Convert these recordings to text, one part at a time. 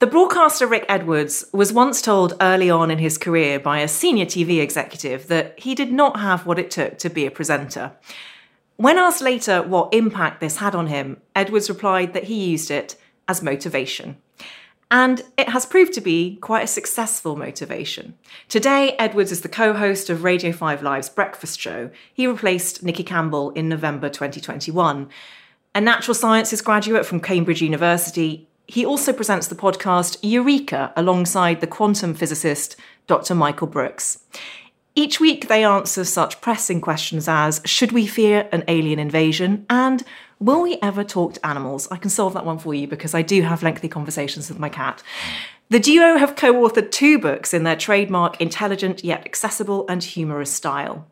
The broadcaster Rick Edwards was once told early on in his career by a senior TV executive that he did not have what it took to be a presenter. When asked later what impact this had on him, Edwards replied that he used it as motivation. And it has proved to be quite a successful motivation. Today, Edwards is the co host of Radio 5 Live's Breakfast Show. He replaced Nicky Campbell in November 2021. A natural sciences graduate from Cambridge University, he also presents the podcast Eureka alongside the quantum physicist Dr. Michael Brooks. Each week, they answer such pressing questions as Should we fear an alien invasion? and Will we ever talk to animals? I can solve that one for you because I do have lengthy conversations with my cat. The duo have co authored two books in their trademark intelligent yet accessible and humorous style.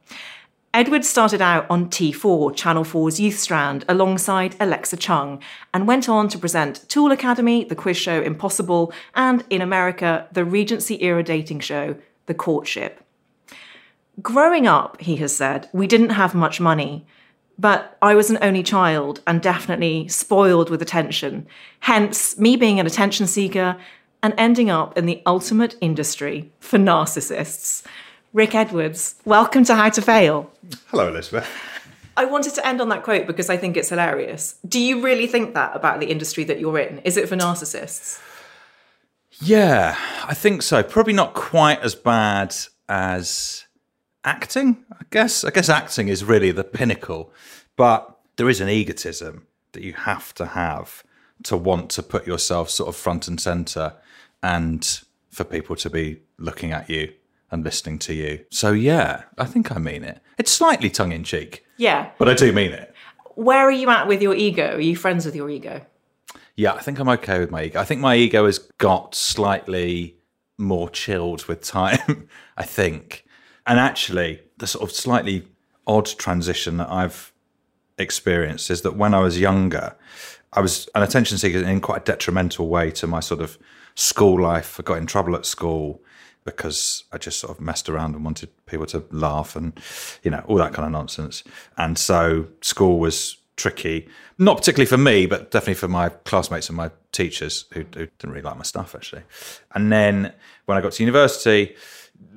Edward started out on T4, Channel 4's Youth Strand, alongside Alexa Chung, and went on to present Tool Academy, the quiz show Impossible, and in America, the Regency era dating show, The Courtship. Growing up, he has said, we didn't have much money, but I was an only child and definitely spoiled with attention. Hence, me being an attention seeker and ending up in the ultimate industry for narcissists. Rick Edwards, welcome to How to Fail. Hello, Elizabeth. I wanted to end on that quote because I think it's hilarious. Do you really think that about the industry that you're in? Is it for narcissists? Yeah, I think so. Probably not quite as bad as acting. I guess. I guess acting is really the pinnacle, but there is an egotism that you have to have to want to put yourself sort of front and center, and for people to be looking at you and listening to you. So yeah, I think I mean it. It's slightly tongue in cheek, Yeah. but I do mean it. Where are you at with your ego? Are you friends with your ego? Yeah, I think I'm okay with my ego. I think my ego has got slightly more chilled with time, I think. And actually, the sort of slightly odd transition that I've experienced is that when I was younger, I was an attention seeker in quite a detrimental way to my sort of school life. I got in trouble at school because I just sort of messed around and wanted people to laugh and, you know, all that kind of nonsense. And so school was tricky, not particularly for me, but definitely for my classmates and my teachers who, who didn't really like my stuff, actually. And then when I got to university,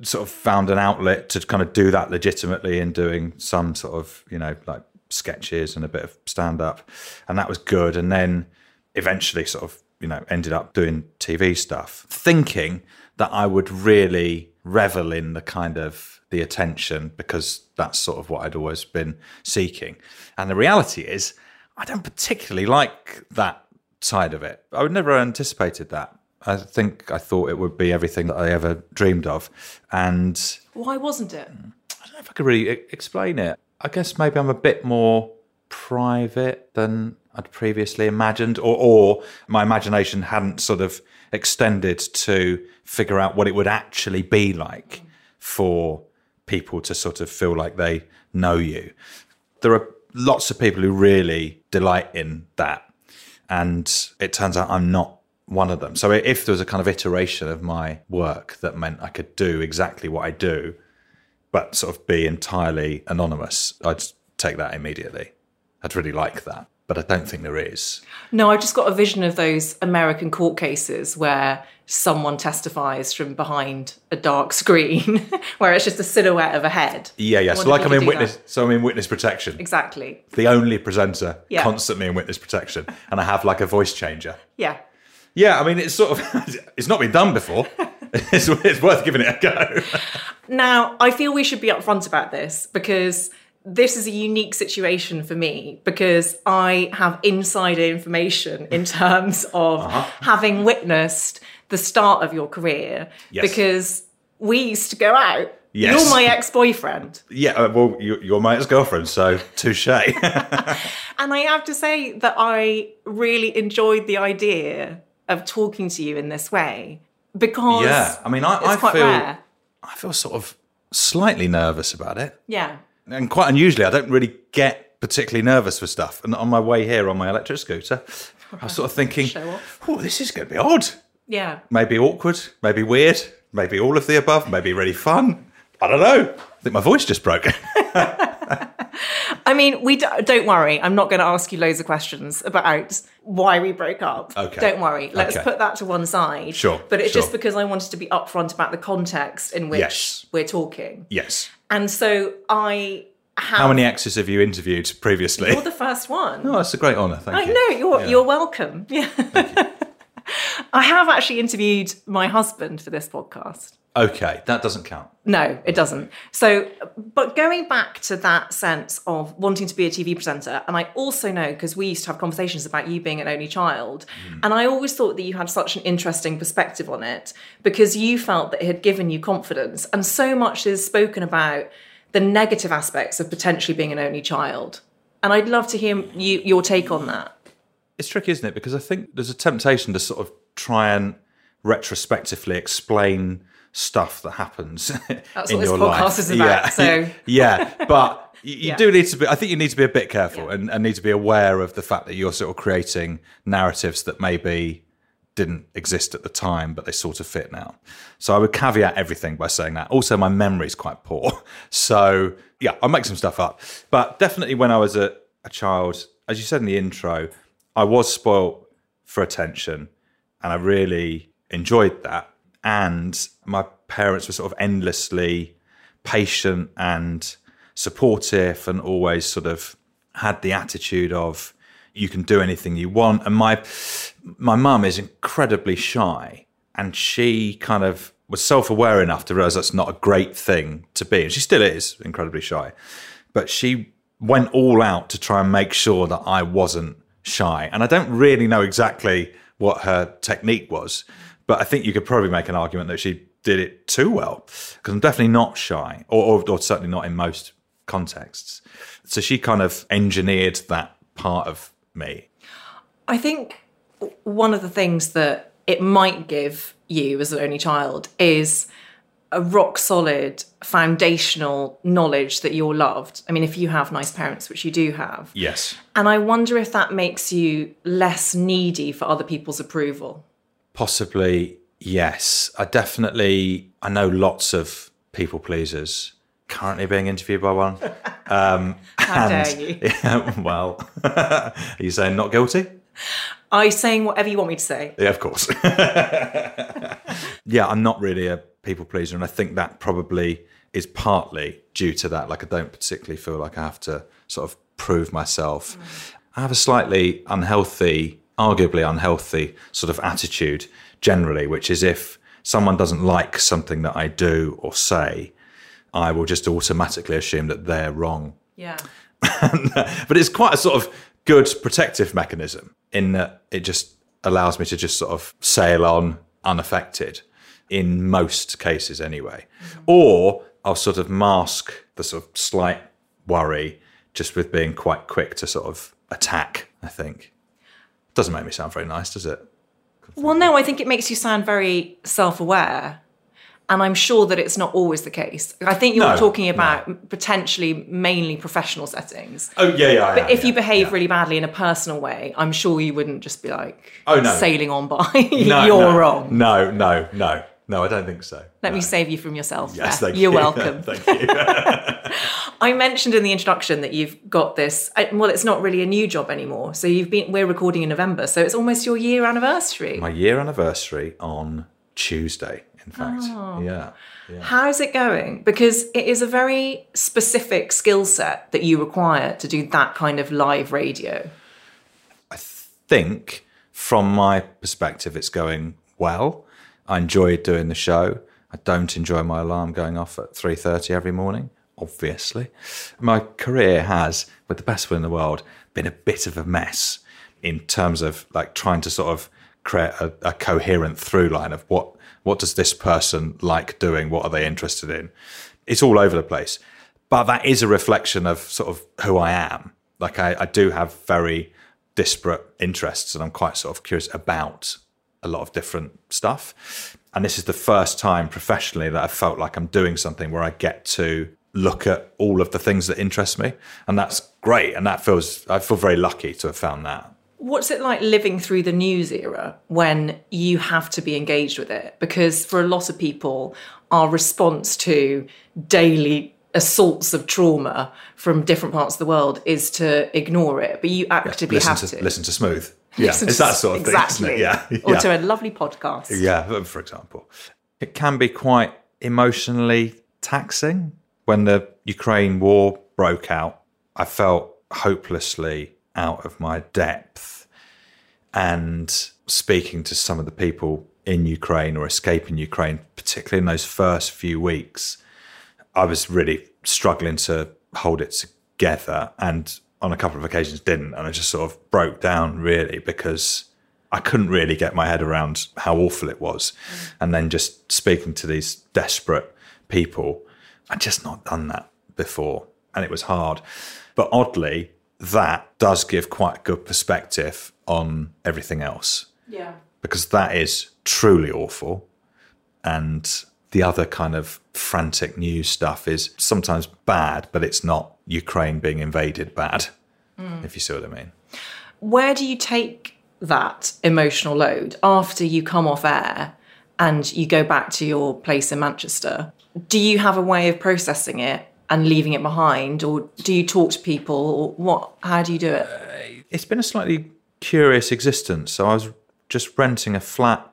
sort of found an outlet to kind of do that legitimately in doing some sort of, you know, like sketches and a bit of stand up. And that was good. And then eventually sort of, you know, ended up doing TV stuff, thinking that I would really revel in the kind of the attention because that's sort of what I'd always been seeking. And the reality is, I don't particularly like that side of it. I would never anticipated that. I think I thought it would be everything that I ever dreamed of. And Why wasn't it? I don't know if I could really explain it. I guess maybe I'm a bit more private than I'd previously imagined, or, or my imagination hadn't sort of extended to figure out what it would actually be like for people to sort of feel like they know you. There are lots of people who really delight in that. And it turns out I'm not one of them. So if there was a kind of iteration of my work that meant I could do exactly what I do, but sort of be entirely anonymous, I'd take that immediately. I'd really like that. but I don't think there is. No, I've just got a vision of those American court cases where someone testifies from behind a dark screen, where it's just a silhouette of a head. Yeah, yeah. So like I'm in witness. that. So I'm in witness protection. Exactly. The only presenter Yeah. constantly in witness protection, and I have like a voice changer. Yeah. Yeah, I mean it's sort of it's not been done before. it's, it's worth giving it a go. Now, I feel we should be upfront about this because this is a unique situation for me because I have insider information in terms of Uh-huh. having witnessed the start of your career Yes. because we used to go out. Yes. You're my ex boyfriend. Yeah, uh, well, you, you're my ex-girlfriend, so touche. And I have to say that I really enjoyed the idea of talking to you in this way because yeah, I mean, I, I feel rare. I feel sort of slightly nervous about it, Yeah. And quite unusually, I don't really get particularly nervous for stuff. And on my way here on my electric scooter, I was sort of thinking, "Oh, this is going to be odd. Yeah. Maybe awkward, maybe weird, maybe all of the above, maybe really fun. I don't know. I think my voice just broke." I mean, we d- don't worry. I'm not going to ask you loads of questions about why we broke up. Okay. Don't worry. Let's Okay. put that to one side. Sure, But it's sure. just because I wanted to be upfront about the context in which Yes. we're talking. yes. And so I have. How many exes have you interviewed previously? You're the first one. Oh, that's a great honour. Thank I you. I know you're Yeah. you're welcome. Yeah. I have actually interviewed my husband for this podcast. Okay, that doesn't count. No, it doesn't. So, but going back to that sense of wanting to be a TV presenter, and I also know because we used to have conversations about you being an only child, hmm. and I always thought that you had such an interesting perspective on it because you felt that it had given you confidence, and so much is spoken about the negative aspects of potentially being an only child. And I'd love to hear you, your take on that. It's tricky, isn't it? Because I think there's a temptation to sort of try and retrospectively explain stuff that happens That's in what this your podcast life. is about, Yeah, so- yeah, but you, you Yeah. do need to be. I think you need to be a bit careful Yeah. and, and need to be aware of the fact that you're sort of creating narratives that maybe didn't exist at the time, but they sort of fit now. So I would caveat everything by saying that. Also, my memory is quite poor. So yeah, I'll make some stuff up. But definitely when I was a, a child, as you said in the intro, I was spoilt for attention and I really enjoyed that. And my parents were sort of endlessly patient and supportive and always sort of had the attitude of you can do anything you want and my my mum is incredibly shy and she kind of was self-aware enough to realize that's not a great thing to be and she still is incredibly shy but she went all out to try and make sure that I wasn't shy. And I don't really know exactly what her technique was but I think you could probably make an argument that she did it too well because I'm definitely not shy or, or, or certainly not in most contexts. So she kind of engineered that part of me. I think one of the things that it might give you as an only child is a rock solid foundational knowledge that you're loved. I mean, if you have nice parents, which you do have. yes And I wonder if that makes you less needy for other people's approval. Possibly, yes. I definitely, I know lots of people pleasers currently being interviewed by one. Um, How and- dare you? Yeah, well, are you saying not guilty? I saying whatever you want me to say. Yeah, of course. yeah, I'm not really a people pleaser, and I think that probably is partly due to that. Like, I don't particularly feel like I have to sort of prove myself. I have a slightly unhealthy, arguably unhealthy sort of attitude generally, which is if someone doesn't like something that I do or say, I will just automatically assume that they're wrong Yeah. but it's quite a sort of good protective mechanism in that it just allows me to just sort of sail on unaffected in most cases anyway or i'll sort of mask the sort of slight worry just with being quite quick to sort of attack i think doesn't make me sound very nice does it Well, no, I think it makes you sound very self aware. And I'm sure that it's not always the case. I think you're No, talking about potentially mainly professional settings. oh yeah yeah But if you behave really badly in a personal way, I'm sure you wouldn't just be like Oh, no. sailing on by. no, You're no, wrong. no no no no i don't think so Let no. me save you from yourself. yes there. thank You're you welcome. thank you I mentioned in the introduction that you've got this. Well, it's not really a new job anymore. So you've been. We're recording in November, so it's almost your year anniversary. My year anniversary on Tuesday, in fact. Oh. Yeah. yeah. How's it going? Because it is a very specific skill set that you require to do that kind of live radio. I think from my perspective it's going well i enjoy doing the show. I don't enjoy my alarm going off at 3.30 every morning obviously. My career has with the best will in the world been a bit of a mess in terms of like trying to sort of create a, a coherent through line of what what does this person like doing? What are they interested in? It's all over the place. But that is a reflection of sort of who i am. Like i, I do have very disparate interests and I'm quite sort of curious about a lot of different stuff. And this is the first time professionally that I felt like I'm doing something where I get to look at all of the things that interest me. And that's great. And that feels, I feel very lucky to have found that. What's it like living through the news era when you have to be engaged with it? Because for a lot of people, our response to daily assaults of trauma from different parts of the world is to ignore it, but you actively listen have to, to. listen to Smooth. Yeah, it's that sort of exactly. thing. Isn't? Yeah. Or yeah. to a lovely podcast. Yeah, for example. It can be quite emotionally taxing. When the Ukraine war broke out, I felt hopelessly out of my depth. And speaking to some of the people in Ukraine or escaping Ukraine, particularly in those first few weeks, I was really struggling to hold it together and on a couple of occasions didn't. And I just sort of broke down really because I couldn't really get my head around how awful it was. Mm. And then just speaking to these desperate people, I'd just not done that before. And it was hard. But oddly, that does give quite a good perspective on everything else Yeah. because that is truly awful. And the other kind of frantic news stuff is sometimes bad, but it's not Ukraine being invaded bad, if you see what I mean. Where do you take that emotional load after you come off air and you go back to your place in Manchester? Do you have a way of processing it and leaving it behind, or do you talk to people, or what? How do you do it? It's been a slightly curious existence. So I was just renting a flat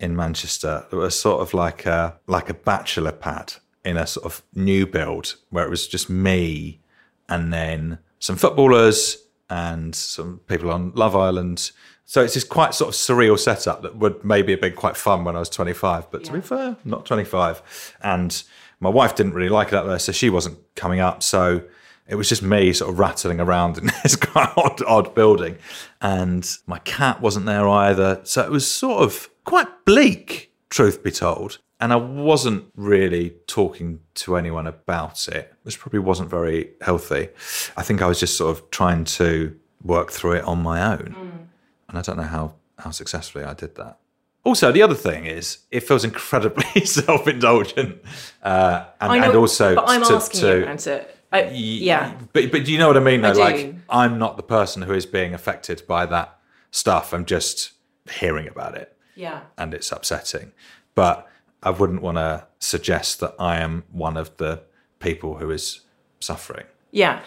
in Manchester that was sort of like a like a bachelor pad in a sort of new build where it was just me and then some footballers and some people on Love Island. So it's this quite sort of surreal setup that would maybe have been quite fun when I was 25, but to be fair, not 25. And my wife didn't really like it up there, so she wasn't coming up. So it was just me sort of rattling around in this quite odd, odd building. And my cat wasn't there either. So it was sort of quite bleak, truth be told. And I wasn't really talking to anyone about it, which probably wasn't very healthy. I think I was just sort of trying to work through it on my own. And I don't know how, how successfully I did that. Also, the other thing is, it feels incredibly self indulgent. Uh, and, I know, and also, but I'm to- asking to- you about it. I, yeah, but but do you know what I mean? Though, do. like I'm not the person who is being affected by that stuff. I'm just hearing about it, yeah. and it's upsetting. But I wouldn't want to suggest that I am one of the people who is suffering. Yeah.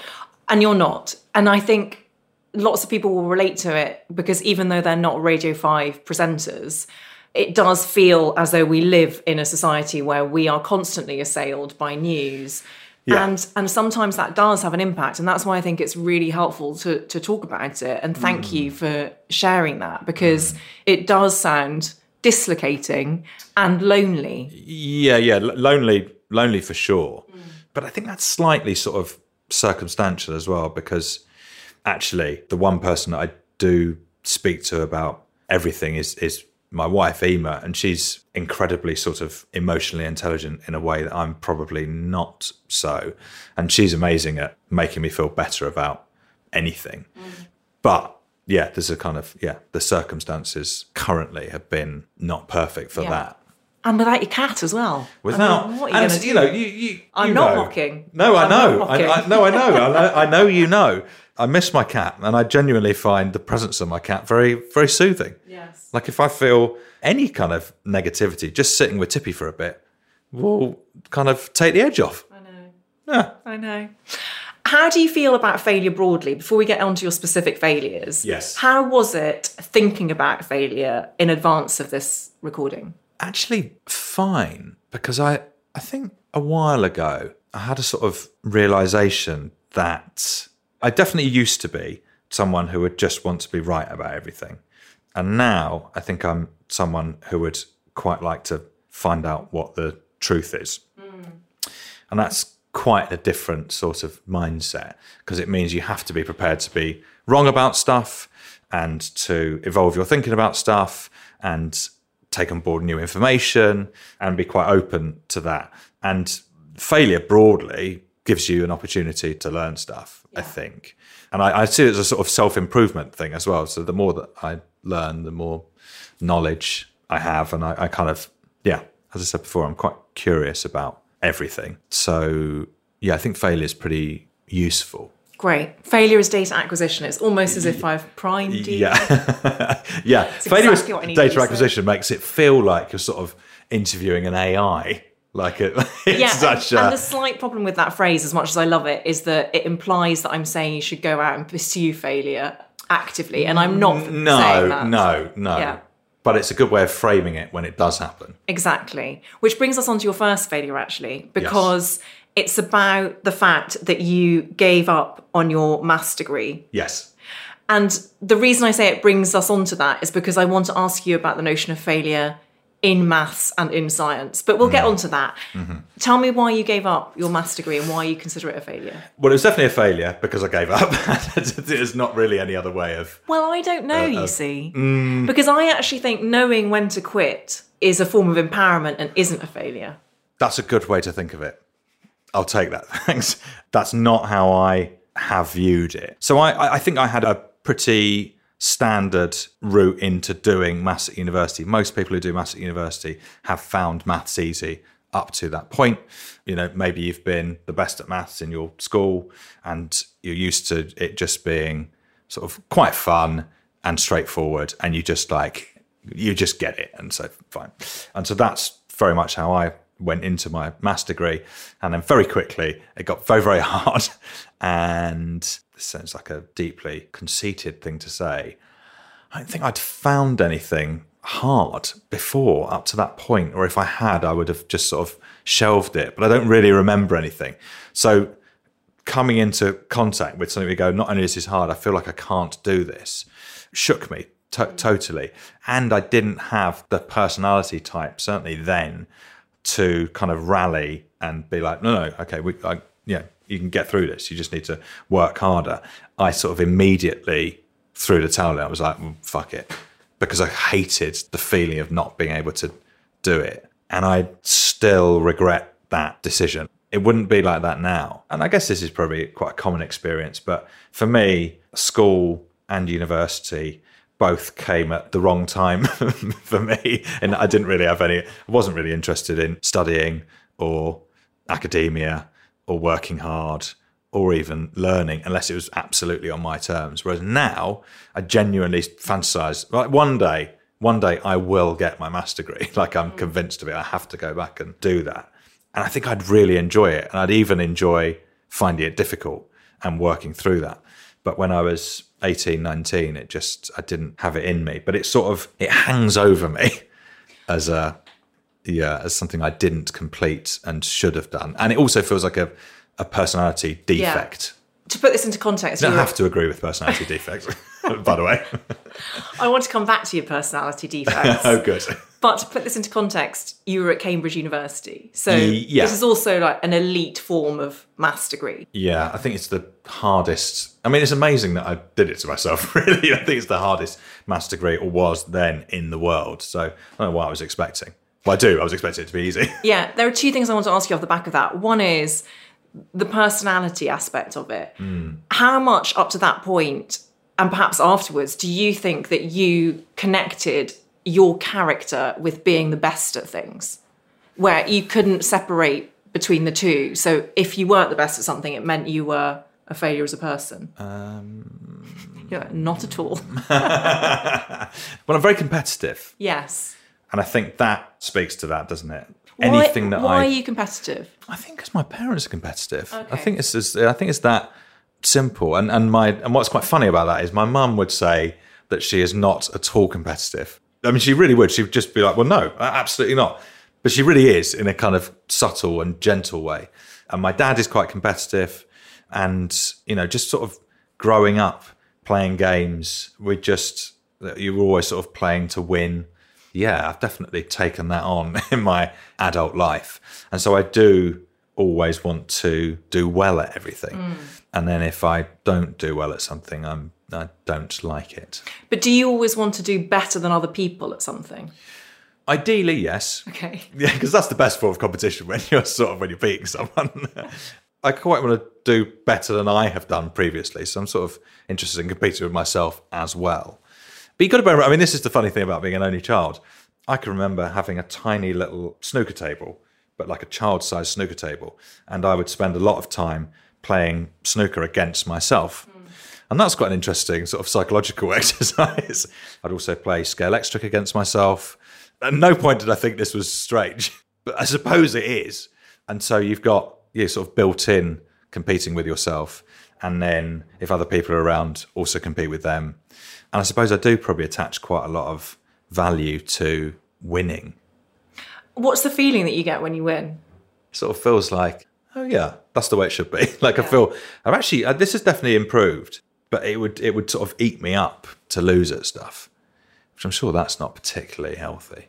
And you're not. And I think lots of people will relate to it because even though they're not Radio 5 presenters, it does feel as though we live in a society where we are constantly assailed by news. Yeah. And and sometimes that does have an impact. And that's why I think it's really helpful to to talk about it. And thank Mm. you for sharing that because it does sound dislocating and lonely. Yeah, yeah, l- lonely, lonely for sure. But I think that's slightly sort of circumstantial as well because actually the one person that I do speak to about everything is is my wife Emer, and she's incredibly sort of emotionally intelligent in a way that I'm probably not so, and she's amazing at making me feel better about anything. But yeah, there's a kind of yeah, the circumstances currently have been not perfect for Yeah. that. And without your cat as well. Without, I mean, you and you know, you, you I'm you not know. mocking. No, I I'm know. not I, I, no, I know. I know. I know you know. I miss my cat, and I genuinely find the presence of my cat very, very soothing. Yes. Like if I feel any kind of negativity, just sitting with Tippy for a bit will kind of take the edge off. I know. I know. How do you feel about failure broadly before we get onto your specific failures? Yes. How was it thinking about failure in advance of this recording? actually fine because I I think a while ago I had a sort of realization that I definitely used to be someone who would just want to be right about everything. And now I think I'm someone who would quite like to find out what the truth is. And that's quite a different sort of mindset because it means you have to be prepared to be wrong about stuff and to evolve your thinking about stuff and take on board new information and be quite open to that. And failure broadly gives you an opportunity to learn stuff, I think. And I, I see it as a sort of self improvement thing as well. So the more that I learn, the more knowledge I have. And I, I kind of, yeah, as I said before, I'm quite curious about everything. So yeah, I think failure is pretty useful. Great. Failure is data acquisition. It's almost as if I've primed you. Yeah, yeah. Failure exactly is what I needed data acquisition makes it feel like you're sort of interviewing an AI. Like it, it's Yeah, such and, a and the slight problem with that phrase, as much as I love it, is that it implies that I'm saying you should go out and pursue failure actively, and I'm not no, that. no, no. Yeah. But it's a good way of framing it when it does happen. Exactly. Which brings us on to your first failure, actually, because it's about the fact that you gave up on your maths degree. Yes. And the reason I say it brings us on to that is because I want to ask you about the notion of failure in maths and in science. But we'll Mm. get on to that. Mm-hmm. Tell me why you gave up your maths degree and why you consider it a failure. Well, it was definitely a failure because I gave up. There's not really any other way of. Well, I don't know, you uh, see. mm. Because I actually think knowing when to quit is a form of empowerment and isn't a failure. That's a good way to think of it. I'll take that. Thanks. That's not how I have viewed it. So I, I- I think I had a pretty standard route into doing maths at university. Most people who do maths at university have found maths easy up to that point. You know, maybe you've been the best at maths in your school and you're used to it just being sort of quite fun and straightforward and you just like you just get it and so fine. And so that's very much how I went into my maths degree and then very quickly it got very very hard and sounds like a deeply conceited thing to say. I don't think I'd found anything hard before up to that point, or if I had, I would have just sort of shelved it. But I don't really remember anything. So coming into contact with something, we go, not only is this hard, I feel like I can't do this, shook me to- totally. And I didn't have the personality type, certainly then, to kind of rally and be like, no, no, okay, we, I, yeah, you can get through this. You just need to work harder. I sort of immediately threw the towel in. I was like, well, fuck it, because I hated the feeling of not being able to do it, and I still regret that decision. It wouldn't be like that now, and I guess this is probably quite a common experience. But for me, school and university both came at the wrong time for me and I didn't really have any I wasn't really interested in studying or academia or working hard or even learning unless it was absolutely on my terms. Whereas now I genuinely fantasize like one day one day I will get my master degree. Like I'm mm. convinced of it. I have to go back and do that. And I think I'd really enjoy it and I'd even enjoy finding it difficult and working through that. But when I was 18, 19, it just, I didn't have it in me. But it sort of, it hangs over me as a, yeah, as something I didn't complete and should have done. And it also feels like a, a personality defect. To put this into context, You don't have to agree with personality defects, by the way. I want to come back to your personality defects. oh, good. But to put this into context, you were at Cambridge University. So Ye- yeah. this is also like an elite form of maths degree. Yeah, I think it's the hardest. I mean, it's amazing that I did it to myself, really. I think it's the hardest maths degree, or was then, in the world. So I don't know what I was expecting. Well, I do. I was expecting it to be easy. Yeah, there are two things I want to ask you off the back of that. One is the personality aspect of it. How much up to that point, and perhaps afterwards, do you think that you connected your character with being the best at things? Where you couldn't separate between the two. So if you weren't the best at something, it meant you were a failure as a person. Um, yeah, not at all. Well, I'm very competitive. yes. And I think that speaks to that, doesn't it? Why- Anything that I. why I are you competitive? I think because my parents are competitive. I think it's just, I think it's that simple. And and my and what's quite funny about that is my mum would say that she is not at all competitive. I mean, she really would. She would just be like, "Well, no, absolutely not." But she really is in a kind of subtle and gentle way. And my dad is quite competitive, and you know, just sort of growing up playing games, we just you were always sort of playing to win yeah, I've definitely taken that on in my adult life. And so I do always want to do well at everything. Mm. And then if I don't do well at something, I'm I don't like it. But do you always want to do better than other people at something? Ideally, yes. Okay. Yeah, because that's the best form of competition when you're sort of when you're beating someone. I quite want to do better than I have done previously, so I'm sort of interested in competing with myself as well. But you've got to bear. I mean, this is the funny thing about being an only child. I can remember having a tiny little snooker table, but like a child-sized snooker table, and I would spend a lot of time playing snooker against myself. Hmm. And that's quite an interesting sort of psychological exercise. I'd also play Scalextric against myself. At no point did I think this was strange, but I suppose it is. And so you've got you sort of built in competing with yourself. And then if other people are around, also compete with them. And I suppose I do probably attach quite a lot of value to winning. What's the feeling that you get when you win? It sort of feels like, oh yeah, that's the way it should be. like I feel, I've actually, uh, this has definitely improved, but it would, it would sort of eat me up to lose at stuff, which I'm sure that's not particularly healthy.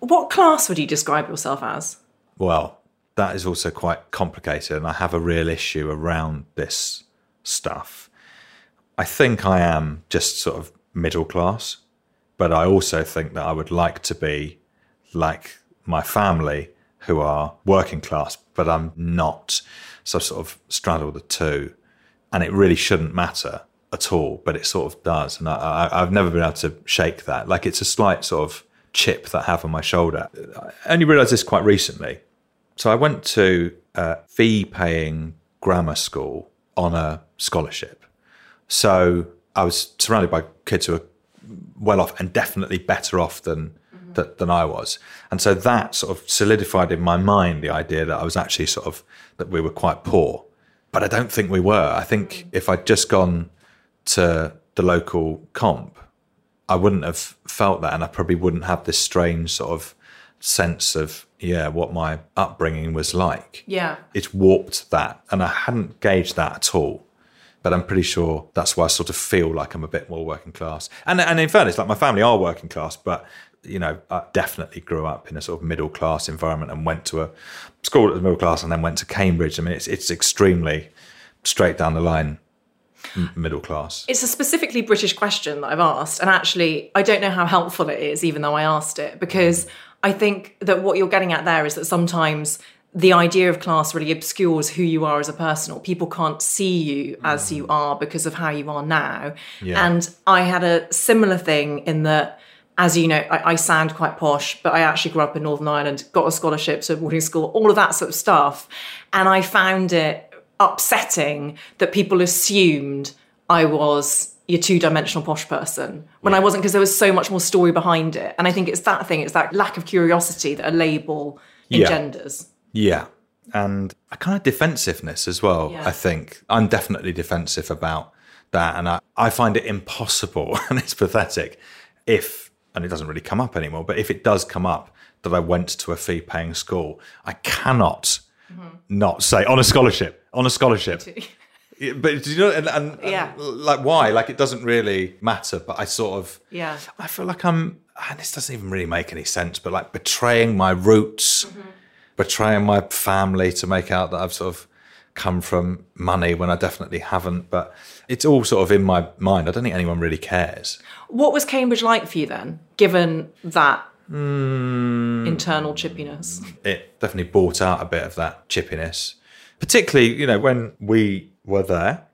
What class would you describe yourself as? Well, that is also quite complicated, and I have a real issue around this stuff. I think I am just sort of middle class, but I also think that I would like to be like my family who are working class, but I'm not. So I sort of straddle the two, and it really shouldn't matter at all, but it sort of does. And I, I've never been able to shake that. Like it's a slight sort of chip that I have on my shoulder. I only realised this quite recently. So I went to a fee paying grammar school on a scholarship. So I was surrounded by kids who were well off and definitely better off than mm-hmm. that, than I was. And so that sort of solidified in my mind the idea that I was actually sort of that we were quite poor. But I don't think we were. I think mm. if I'd just gone to the local comp, I wouldn't have felt that and I probably wouldn't have this strange sort of sense of yeah, what my upbringing was like Yeah. it's warped that and i hadn't gauged that at all but i'm pretty sure that's why i sort of feel like i'm a bit more working class. And, and in fairness like my family are working class but you know i definitely grew up in a sort of middle class environment and went to a school that was middle class and then went to cambridge. I mean it's, it's extremely straight down the line middle class. It's a specifically British question that I've asked, and actually, I don't know how helpful it is, even though I asked it, because I think that what you're getting at there is that sometimes the idea of class really obscures who you are as a person, or people can't see you as you mm. are because of how you are now. Yeah. And I had a similar thing in that. As you know, I, I sound quite posh, but I actually grew up in Northern Ireland, got a scholarship to boarding school, all of that sort of stuff. And I found it upsetting that people assumed I was your two dimensional posh person when I wasn't because there was so much more story behind it. And I think it's that thing, it's that lack of curiosity that a label engenders. Yeah. And a kind of defensiveness as well, Yeah. I think. I'm definitely defensive about that. And I, I find it impossible, and it's pathetic, if, and it doesn't really come up anymore, but if it does come up that I went to a fee paying school, I cannot mm-hmm. not say on a scholarship, on a scholarship. But do you know, and, and, and, Yeah. like why? Like it doesn't really matter, but I sort of, Yeah. I feel like I'm, and this doesn't even really make any sense, but like betraying my roots, mm-hmm. Betraying my family to make out that I've sort of come from money when I definitely haven't. But it's all sort of in my mind. I don't think anyone really cares. What was Cambridge like for you then, given that hmm. internal chippiness? It definitely brought out a bit of that chippiness, particularly, you know, when we were there.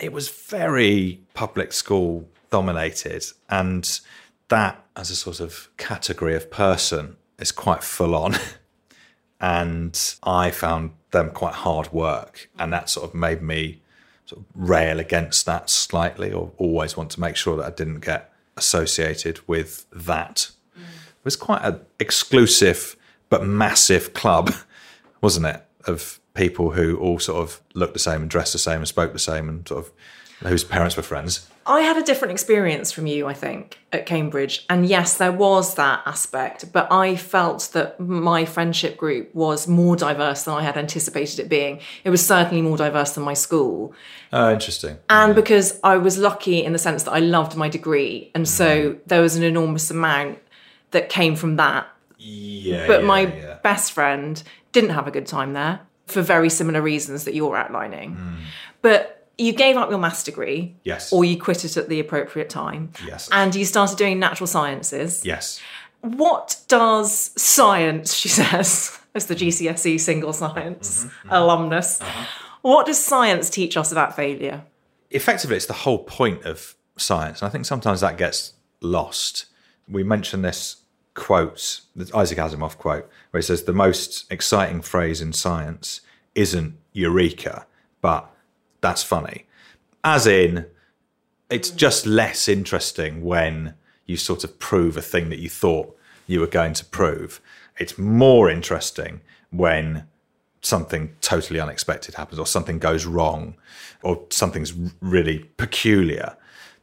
It was very public school dominated, and that as a sort of category of person is quite full on. and I found them quite hard work, and that sort of made me sort of rail against that slightly, or always want to make sure that I didn't get associated with that. It was quite an exclusive but massive club, wasn't it? Of people who all sort of looked the same and dressed the same and spoke the same and sort of whose parents were friends. I had a different experience from you, I think, at Cambridge. And yes, there was that aspect, but I felt that my friendship group was more diverse than I had anticipated it being. It was certainly more diverse than my school. Oh, interesting. And because I was lucky in the sense that I loved my degree. And so there was an enormous amount that came from that. Yeah. But yeah, my yeah. best friend didn't have a good time there for very similar reasons that you're outlining. Hmm. But you gave up your maths degree. Yes. Or you quit it at the appropriate time. Yes. And you started doing natural sciences. Yes. What does science, she says, as the GCSE single science Mm-hmm, alumnus, Uh-huh. what does science teach us about failure? effectively it's the whole point of science and i think sometimes that gets lost we mentioned this quote the isaac asimov quote where he says the most exciting phrase in science isn't eureka but that's funny. As in it's just less interesting when you sort of prove a thing that you thought you were going to prove. It's more interesting when something totally unexpected happens or something goes wrong or something's really peculiar.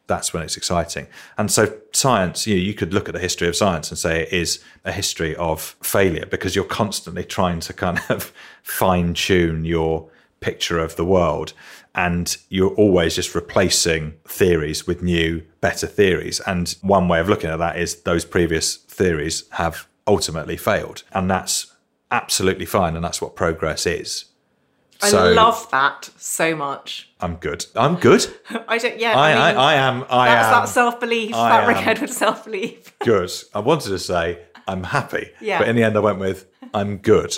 That's when it's exciting. And so science you know, you could look at the history of science and say it is a history of failure because you're constantly trying to kind of fine tune your picture of the world and you're always just replacing theories with new better theories and one way of looking at that is those previous theories have ultimately failed and that's absolutely fine and that's what progress is I So- love that so much. i'm good i'm good I don't, yeah. I, I, mean, I, I am i that's am that self belief, that Rick am. Edward self belief. good i wanted to say i'm happy Yeah. but in the end i went with i'm good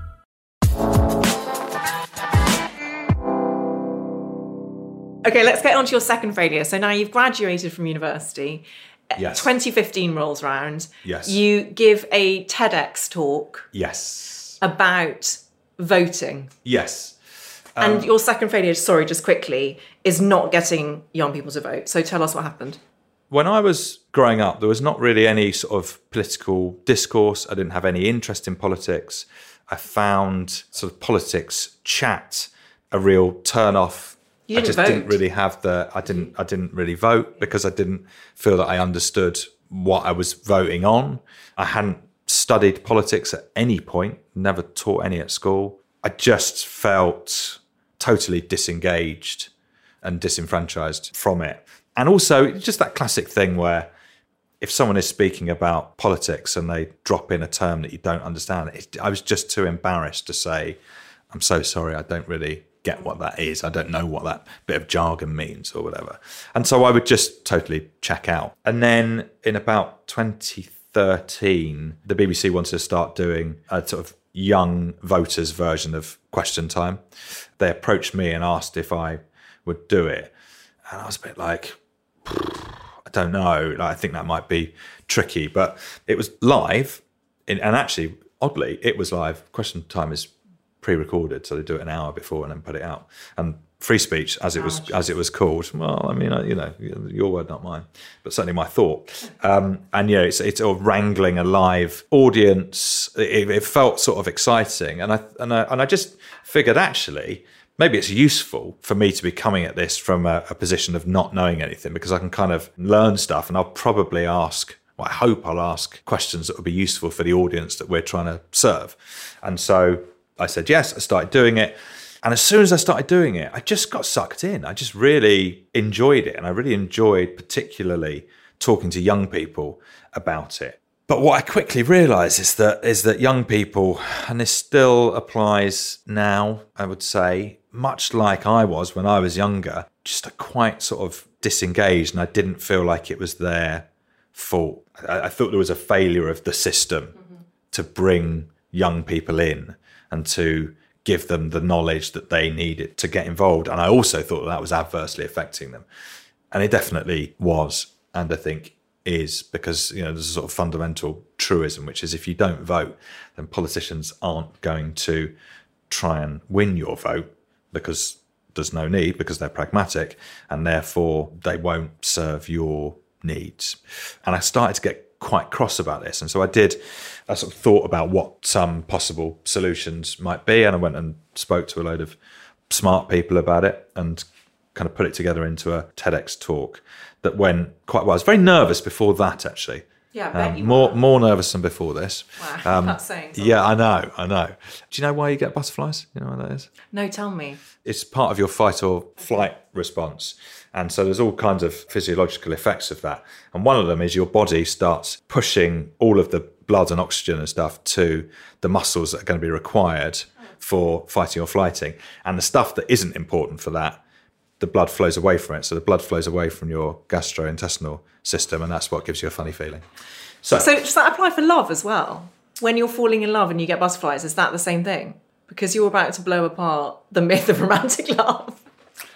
Okay, let's get on to your second failure. So now you've graduated from university. yes 2015 rolls round. Yes. You give a TEDx talk yes about voting. yes and um, your second failure, sorry, just quickly, is not getting young people to vote. So tell us what happened. when I was growing up, there was not really any sort of political discourse. I didn't have any interest in politics. I found sort of politics chat a real turn off. You I just didn't really have the. I didn't. I didn't really vote because I didn't feel that I understood what I was voting on. I hadn't studied politics at any point. Never taught any at school. I just felt totally disengaged and disenfranchised from it. And also, just that classic thing where if someone is speaking about politics and they drop in a term that you don't understand, it, I was just too embarrassed to say, I'm so sorry, I don't really get what that is. I don't know what that bit of jargon means or whatever. And so I would just totally check out. And then in about 2013, the BBC wanted to start doing a sort of young voters version of Question Time. They approached me and asked if I would do it. And I was a bit like, I don't know. Like, I think that might be tricky, but it was live. In, and actually, oddly, it was live. Question time is pre-recorded, so they do it an hour before and then put it out. And free speech, as it was as it was called. Well, I mean, I- you know, your word, not mine, but certainly my thought. Um, and yeah, it's it's all wrangling a live audience. It, it felt sort of exciting, and I and I and I just figured actually maybe it's useful for me to be coming at this from a, a position of not knowing anything because I can kind of learn stuff and I'll probably ask well, I hope I'll ask questions that will be useful for the audience that we're trying to serve. And so I said yes, I started doing it. And as soon as I started doing it, I just got sucked in. I just really enjoyed it. And I really enjoyed, particularly, talking to young people about it. But what I quickly realised is that is that young people, and this still applies now, I would say, much like I was when I was younger, just are quite sort of disengaged, and I didn't feel like it was their fault. I, I thought there was a failure of the system mm-hmm. to bring young people in and to give them the knowledge that they needed to get involved. And I also thought that, that was adversely affecting them. And it definitely was. And I think is because you know there's a sort of fundamental truism which is if you don't vote then politicians aren't going to try and win your vote because there's no need because they're pragmatic and therefore they won't serve your needs and i started to get quite cross about this and so i did i sort of thought about what some possible solutions might be and i went and spoke to a load of smart people about it and kind of put it together into a TEDx talk that went quite well. I was very nervous before that, actually. Yeah, um, more were. more nervous than before this. Wow, um, that's saying something. Yeah, I know, I know. Do you know why you get butterflies? You know what that is? No, tell me. It's part of your fight or flight response. And so there's all kinds of physiological effects of that. And one of them is your body starts pushing all of the blood and oxygen and stuff to the muscles that are going to be required for fighting or flighting. And the stuff that isn't important for that the blood flows away from it. So the blood flows away from your gastrointestinal system, and that's what gives you a funny feeling. So, so does that apply for love as well? When you're falling in love and you get butterflies, is that the same thing? Because you're about to blow apart the myth of romantic love.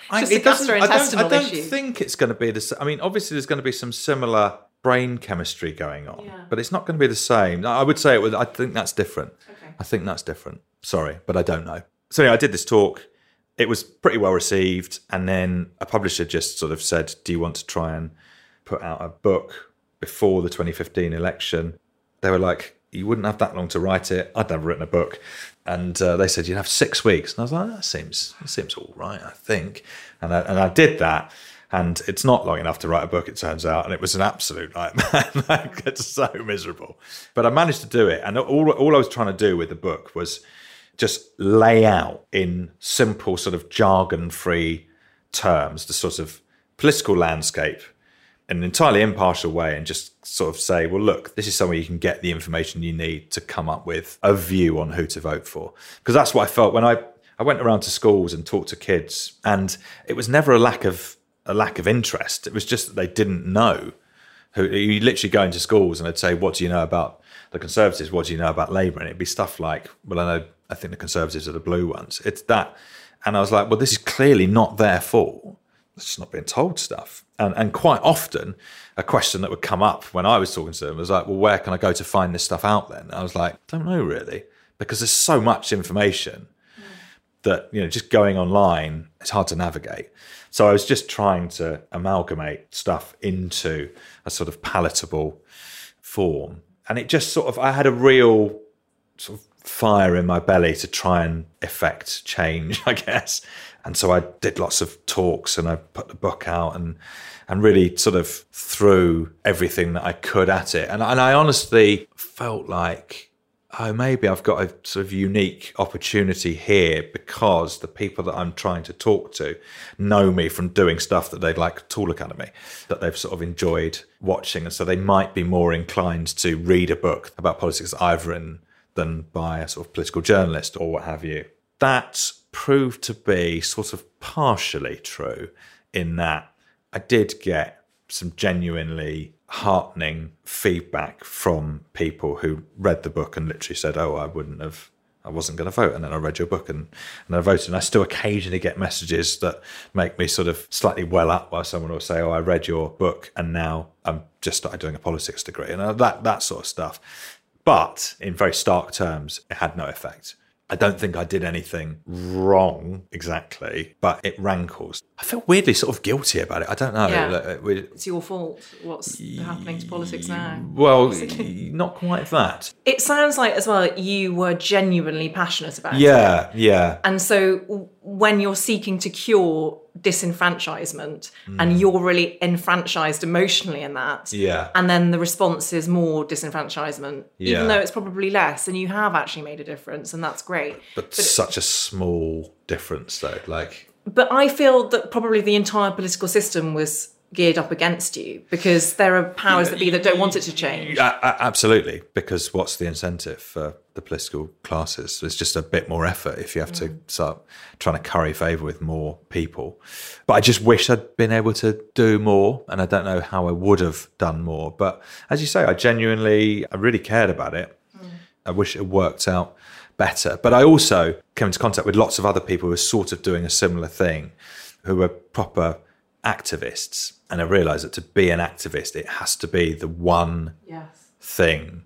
I, just a gastrointestinal I don't, I don't issue. think it's going to be the same. I mean, obviously, there's going to be some similar brain chemistry going on, yeah. but it's not going to be the same. I would say it was. I think that's different. Okay. I think that's different. Sorry, but I don't know. So anyway, I did this talk it was pretty well received. And then a publisher just sort of said, Do you want to try and put out a book before the 2015 election? They were like, You wouldn't have that long to write it. I'd never written a book. And uh, they said, You'd have six weeks. And I was like, That seems, that seems all right, I think. And I, and I did that. And it's not long enough to write a book, it turns out. And it was an absolute nightmare. it's so miserable. But I managed to do it. And all, all I was trying to do with the book was just lay out in simple, sort of jargon free terms the sort of political landscape an entirely impartial way and just sort of say, well, look, this is somewhere you can get the information you need to come up with a view on who to vote for. Because that's what I felt when I, I went around to schools and talked to kids, and it was never a lack of a lack of interest. It was just that they didn't know. Who you literally go into schools and they'd say, "What do you know about the Conservatives? What do you know about Labour?" And it'd be stuff like, "Well, I know I think the Conservatives are the blue ones. It's that. And I was like, well, this is clearly not their fault. It's just not being told stuff. And, and quite often, a question that would come up when I was talking to them was like, well, where can I go to find this stuff out then? And I was like, don't know really, because there's so much information that, you know, just going online, it's hard to navigate. So I was just trying to amalgamate stuff into a sort of palatable form. And it just sort of, I had a real sort of fire in my belly to try and effect change, I guess. And so I did lots of talks and I put the book out and and really sort of threw everything that I could at it. And, and I honestly felt like, oh, maybe I've got a sort of unique opportunity here because the people that I'm trying to talk to know me from doing stuff that they like Tool Academy, that they've sort of enjoyed watching. And so they might be more inclined to read a book about politics I've written than by a sort of political journalist or what have you. That proved to be sort of partially true in that I did get some genuinely heartening feedback from people who read the book and literally said, Oh, I wouldn't have I wasn't going to vote. And then I read your book and, and I voted. And I still occasionally get messages that make me sort of slightly well up where someone will say, Oh, I read your book and now I'm just started doing a politics degree and uh, that, that sort of stuff. But in very stark terms, it had no effect. I don't think I did anything wrong exactly, but it rankles. I feel weirdly sort of guilty about it. I don't know. Yeah. Like, we- It's your fault. What's happening to politics now? Well, not quite that. It sounds like as well you were genuinely passionate about it. Yeah, yeah. And so when you're seeking to cure disenfranchisement and you're really enfranchised emotionally in that, Mm. Yeah. and then the response is more disenfranchisement, Yeah. even though it's probably less, and you have actually made a difference, and that's great. But, such a small difference, though. Like, But I feel that probably the entire political system was geared up against you because there are powers that be that don't want it to change. Absolutely, because what's the incentive for the political classes? It's just a bit more effort if you have to mm. start trying to curry favour with more people. But I just wish I'd been able to do more, and I don't know how I would have done more. But as you say, I genuinely, I really cared about it. Mm. I wish it worked out better. But I also came into contact with lots of other people who were sort of doing a similar thing, who were proper activists. And I realised that to be an activist, it has to be the one Yes. thing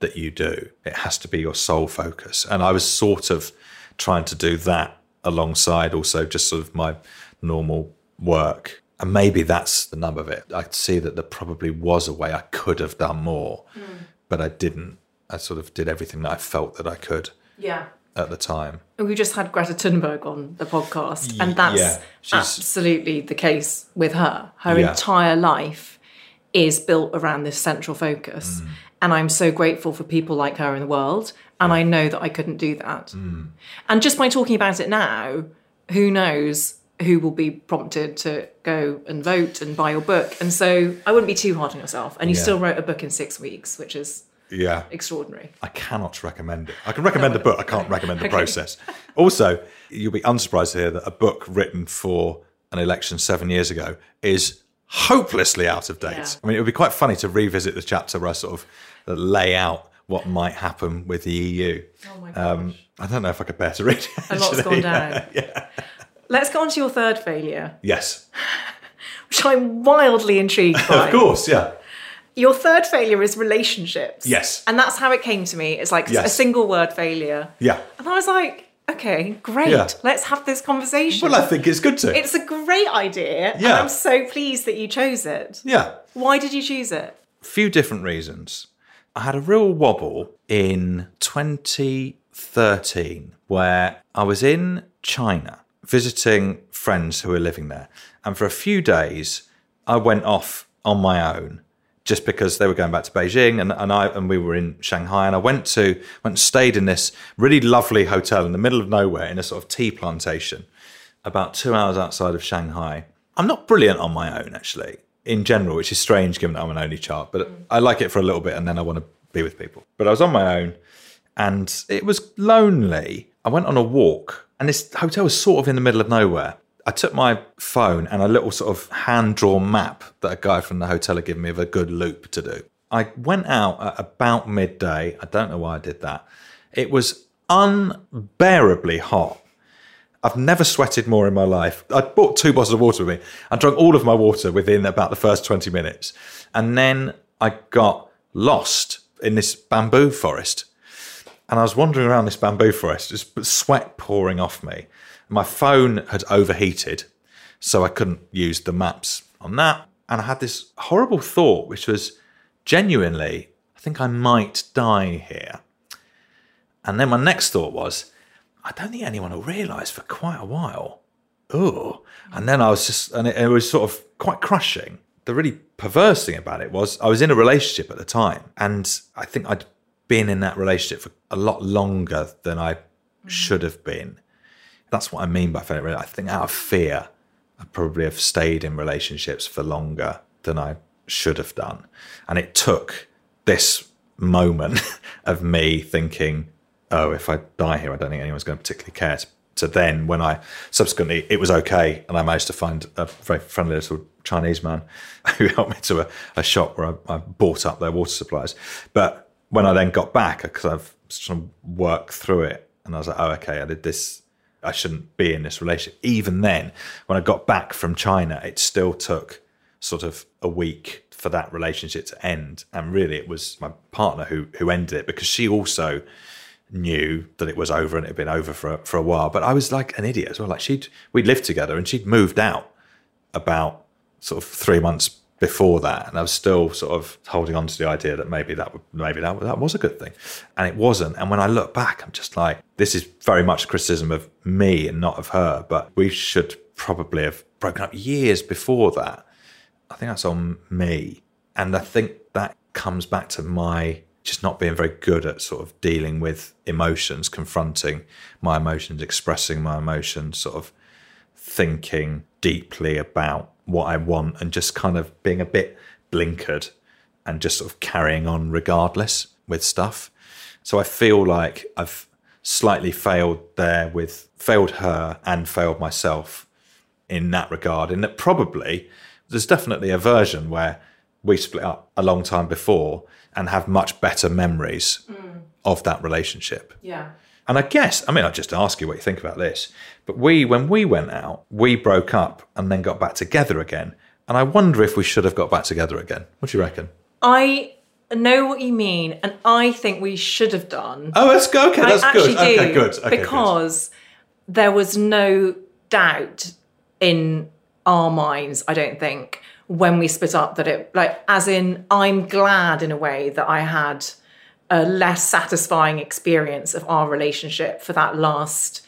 that you do. It has to be your sole focus. And I was sort of trying to do that alongside also just sort of my normal work. And maybe that's the nub of it. I see that there probably was a way I could have done more, hmm. but I didn't. I sort of did everything that I felt that I could Yeah. At the time. We just had Greta Thunberg on the podcast, and that's yeah, absolutely the case with her. Her Yeah. entire life is built around this central focus. Mm. And I'm so grateful for people like her in the world. And I know that I couldn't do that. Mm. And just by talking about it now, who knows who will be prompted to go and vote and buy your book. And so I wouldn't be too hard on yourself. And you Yeah. still wrote a book in six weeks, which is Yeah. extraordinary. I cannot recommend it. I can recommend the book. I can't recommend the process. Also, you'll be unsurprised to hear that a book written for an election seven years ago is hopelessly out of date. Yeah. I mean, it would be quite funny to revisit the chapter where I sort of lay out what might happen with the EU. Oh my Um, I don't know if I could bear to read it. A lot's gone down. Let's go on to your third failure, Yes, which I'm wildly intrigued by. of course. Yeah. Your third failure is relationships. Yes. And that's how it came to me. It's like a single word failure. Yeah. And I was like, okay, great. Yeah. Let's have this conversation. Well, I think it's good to. it's a great idea. And Yeah. I'm so pleased that you chose it. yeah. Why did you choose it? A few different reasons. I had a real wobble in 2013 where I was in China visiting friends who were living there. And for a few days, I went off on my own just because they were going back to Beijing and, and I and we were in Shanghai and I went to went and stayed in this really lovely hotel in the middle of nowhere in a sort of tea plantation about two hours outside of Shanghai. I'm not brilliant on my own, actually, in general, which is strange given that I'm an only child, but I like it for a little bit and then I want to be with people. But I was on my own and it was lonely. I went on a walk and this hotel was sort of in the middle of nowhere. I took my phone and a little sort of hand drawn map that a guy from the hotel had given me of a good loop to do. I went out at about midday. I don't know why I did that. It was unbearably hot. I've never sweated more in my life. I bought two bottles of water with me. I drank all of my water within about the first 20 minutes. And then I got lost in this bamboo forest. And I was wandering around this bamboo forest, just sweat pouring off me. My phone had overheated, so I couldn't use the maps on that. And I had this horrible thought, which was genuinely, I think I might die here. And then my next thought was, I don't think anyone will realise for quite a while. Oh, and then I was just, and it, it was sort of quite crushing. The really perverse thing about it was I was in a relationship at the time, and I think I'd been in that relationship for a lot longer than I should have been. That's what I mean by failure. I think out of fear, I probably have stayed in relationships for longer than I should have done, and it took this moment of me thinking, oh, if I die here, I don't think anyone's going to particularly care. So then, when I subsequently, it was okay, and I managed to find a very friendly little Chinese man who helped me to a, a shop where I, I bought up their water supplies. But when I then got back, because I've sort of worked through it, and I was like, oh, okay, I did this. I shouldn't be in this relationship. Even then, when I got back from China, it still took sort of a week for that relationship to end. And really, it was my partner who who ended it because she also knew that it was over and it had been over for for a while. But I was like an idiot as well. Like she'd we'd lived together and she'd moved out about sort of three months before that, and I was still sort of holding on to the idea that maybe that maybe that that was a good thing, and it wasn't. And when I look back, I'm just like, this is very much a criticism of me and not of her. But we should probably have broken up years before that. I think that's on me, and I think that comes back to my just not being very good at sort of dealing with emotions, confronting my emotions, expressing my emotions, sort of thinking deeply about what I want and just kind of being a bit blinkered and just sort of carrying on regardless with stuff. So I feel like I've slightly failed there with failed her and failed myself in that regard. In that probably there's definitely a version where we split up a long time before and have much better memories mm. of that relationship. Yeah. And I guess, I mean, I'll just ask you what you think about this. But we, when we went out, we broke up and then got back together again. And I wonder if we should have got back together again. What do you reckon? I know what you mean, and I think we should have done. Oh, that's good. Okay, that's I good. actually Okay, good. Okay, good. because there was no doubt in our minds, I don't think, when we split up that it, like, as in, I'm glad in a way that I had a less satisfying experience of our relationship for that last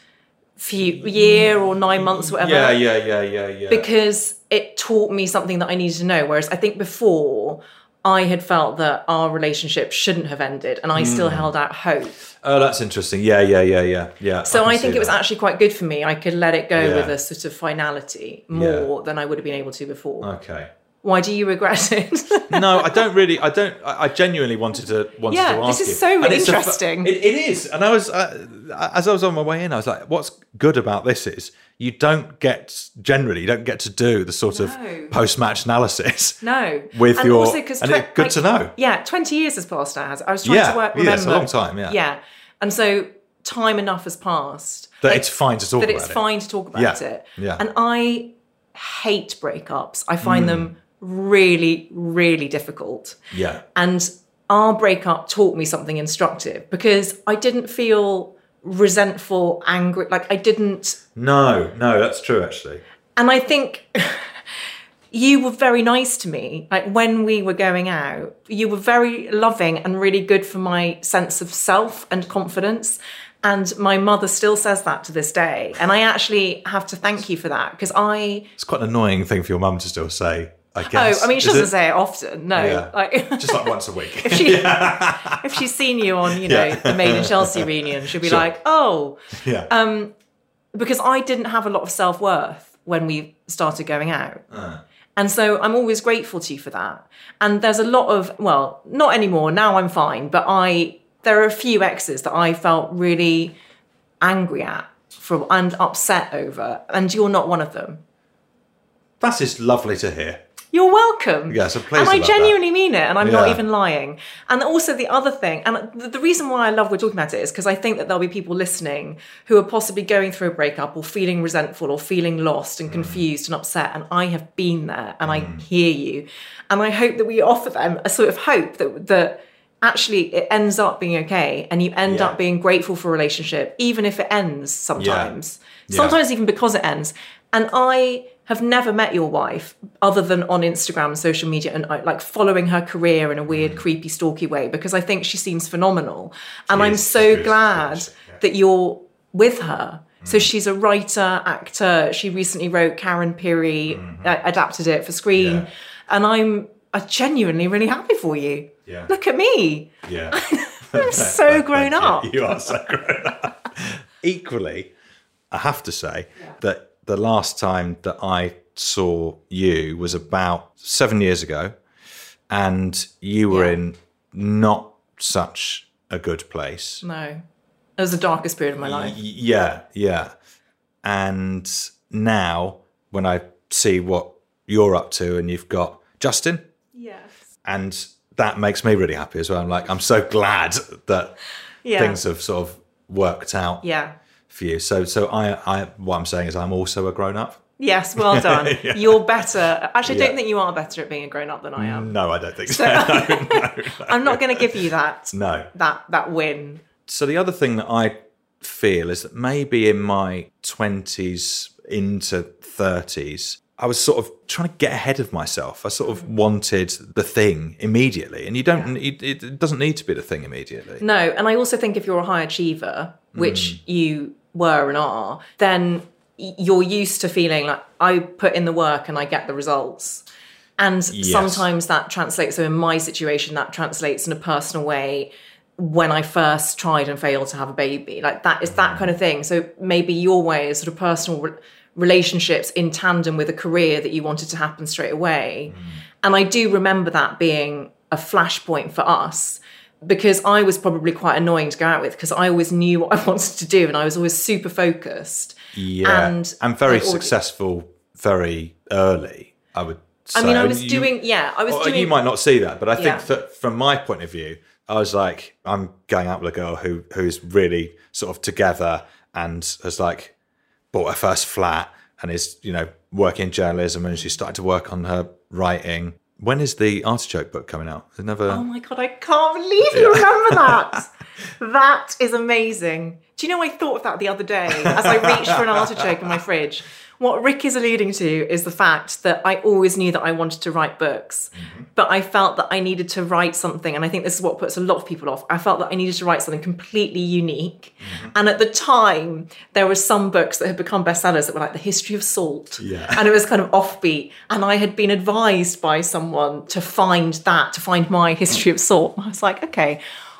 few year or nine months, whatever Yeah, yeah, yeah, yeah, yeah. because it taught me something that I needed to know. Whereas I think before I had felt that our relationship shouldn't have ended, and I Hmm. still held out hope. oh, that's interesting. Yeah, yeah, yeah, yeah, yeah. So can I, think it was that. actually quite good for me. I could let it go Yeah. with a sort of finality more than I would have been able to before. Okay. Why do you regret it? no, I don't really. I don't. I I genuinely wanted to wanted Yeah, to this is so And it's a interesting. it, it is, and I was uh, as I was on my way in, I was like, "What's good about this is you don't get generally you don't get to do the sort of post match analysis." no, With and your- also 'cause and it- good to know. Yeah, twenty years has passed. I was trying Yeah, to work. yeah, Remember, it's a long time, yeah. yeah, and so time enough has passed That Like, it's fine to talk that about it's it. fine to talk about Yeah, it. yeah. And I hate breakups. I find Mm. them really, really difficult. Yeah, And our breakup taught me something instructive because I didn't feel resentful, angry. Like I didn't. no, no, that's true actually. And I think you were very nice to me. Like when we were going out, you were very loving and really good for my sense of self and confidence. And my mother still says that to this day. And I actually have to thank you for that because I. It's quite an annoying thing for your mum to still say. I guess. Oh, I mean, she Is doesn't it? say it often. No, Yeah. like Just like once a week. if she if she's seen you on, you know, Yeah. the Made in Chelsea reunion, she'll be Sure. like, oh, yeah. um, because I didn't have a lot of self worth when we started going out. And so I'm always grateful to you for that. And there's a lot of, well, not anymore. Now I'm fine. But I, there are a few exes that I felt really angry at from and upset over. And you're not one of them. that is lovely to hear. You're welcome. Yes, I'm pleased And I genuinely mean it, and I'm not even lying. And also the other thing, and the, the reason why I love we're talking about it is because I think that there'll be people listening who are possibly going through a breakup or feeling resentful or feeling lost Mm. and confused and upset. And I have been there, and I hear you. And I hope that we offer them a sort of hope that that actually it ends up being okay, and you end Yeah. up being grateful for a relationship, even if it ends sometimes. Yeah. Sometimes even because it ends. And I have never met your wife other than on Instagram, social media, and like following her career in a weird, creepy, stalky way because I think she seems phenomenal. And I'm is, so glad is, yeah. that you're with her. So she's a writer, actor. She recently wrote Karen Pirie, uh, adapted it for screen. Yeah. And I'm uh, genuinely really happy for you. Yeah. Look at me. Yeah. I'm so grown up. You are so grown up. Equally, I have to say that the last time that I saw you was about seven years ago, and you were Yeah. in not such a good place. No. It was the darkest period of my life. Y- Yeah, yeah. And now, when I see what you're up to, and you've got Justin, Yes. and that makes me really happy as well. I'm like, I'm so glad that Yeah. things have sort of worked out Yeah. For you. So, so I, I, what I'm saying is, I'm also a grown up. Yes, well done. Yeah. You're better. Actually, I Yeah. don't think you are better at being a grown up than I am. No, I don't think so. I'm not going to give you that no, that that win So the other thing that I feel is that maybe in my 20s into 30s, I was sort of trying to get ahead of myself. I sort of mm. wanted the thing immediately, and you don't. It, it doesn't need to be the thing immediately. No, and I also think if you're a high achiever, which mm. you were and are, then you're used to feeling like I put in the work and I get the results. And Yes. sometimes that translates. So in my situation, that translates in a personal way. When I first tried and failed to have a baby, like that is that mm-hmm. kind of thing. So maybe your way is sort of personal re- relationships in tandem with a career that you wanted to happen straight away. Mm. And I do remember that being a flashpoint for us because I was probably quite annoying to go out with because I always knew what I wanted to do and I was always super focused. Yeah, And and, very successful very early. I would. Say. I mean, I was You- doing, yeah, I was doing. You might not see that, but I think Yeah. that from my point of view, I was like, I'm going out with a girl who who's really sort of together and has like bought her first flat and is you know working in journalism and she started to work on her writing. When is the artichoke book coming out? It's never. Oh my god, I can't believe you remember that. that is amazing. Do you know I thought of that the other day as I reached for an artichoke in my fridge? What Rick is alluding to is the fact that I always knew that I wanted to write books, mm-hmm. but I felt that I needed to write something, and I think this is what puts a lot of people off. I felt that I needed to write something completely unique. Mm-hmm. And at the time, there were some books that had become bestsellers that were like The History of Salt. Yeah. And it was kind of offbeat. And I had been advised by someone to find that, to find my History of Salt. And I was like, okay,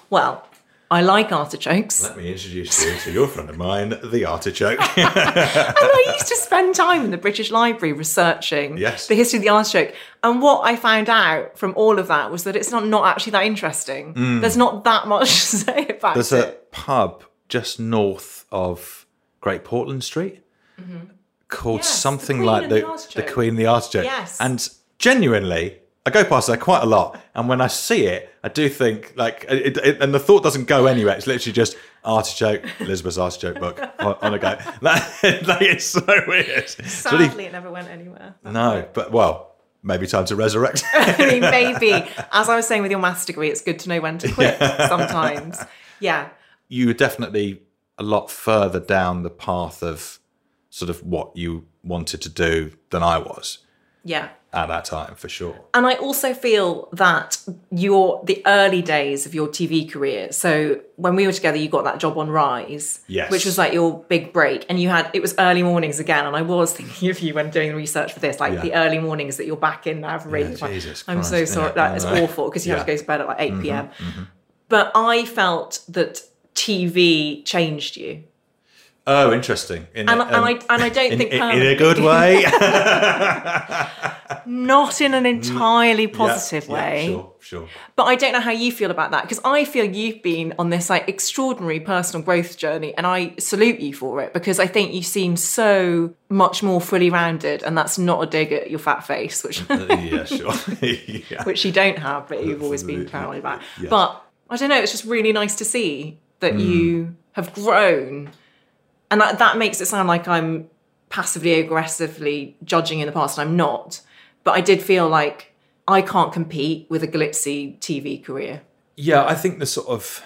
well, I like artichokes. Let me introduce you to your friend of mine, the artichoke. and I used to spend time in the British Library researching Yes. the history of the artichoke. And what I found out from all of that was that it's not, not actually that interesting. There's not that much to say about Mm. There's it. a pub just north of Great Portland Street called Mm-hmm. Yes, something Queen like the, the the Queen the Artichoke. Yes. And genuinely, I go past there quite a lot, and when I see it, I do think like, it, it, and the thought doesn't go anywhere. It's literally just artichoke, Elizabeth's artichoke book on, on a go. That, like, it's so weird. It's really- Sadly, it never went anywhere. no, but well, maybe time to resurrect. I mean, maybe. As I was saying with your master degree, it's good to know when to quit sometimes. Yeah. you were definitely a lot further down the path of sort of what you wanted to do than I was Yeah. at that time, for sure. And I also feel that your the early days of your TV career. So when we were together, you got that job on Rise, Yes. which was like your big break, and you had it was early mornings again. And I was thinking of you when doing research for this, like Yeah. the early mornings that you're back in now for radio. Yeah, Jesus I'm so sorry. yeah, That is know. awful because you have to go Mm-hmm, to bed at like eight p.m. But I felt that TV changed you. Oh, interesting. In And- a- and I- and I don't in, think in, in a good way. Not in an entirely positive Yeah, way. sure, sure. But I don't know how you feel about that because I feel you've been on this like extraordinary personal growth journey and I salute you for it because I think you seem so much more fully rounded and that's not a dig at your fat face which Uh, yeah, sure. yeah. which you don't have but you've always been paranoid about. Yes. But I don't know, it's just really nice to see that Hmm. you have grown and that, that makes it sound like I'm passively aggressively judging in the past and I'm not. But I did feel like I can't compete with a glitzy TV career. Yeah, I think the sort of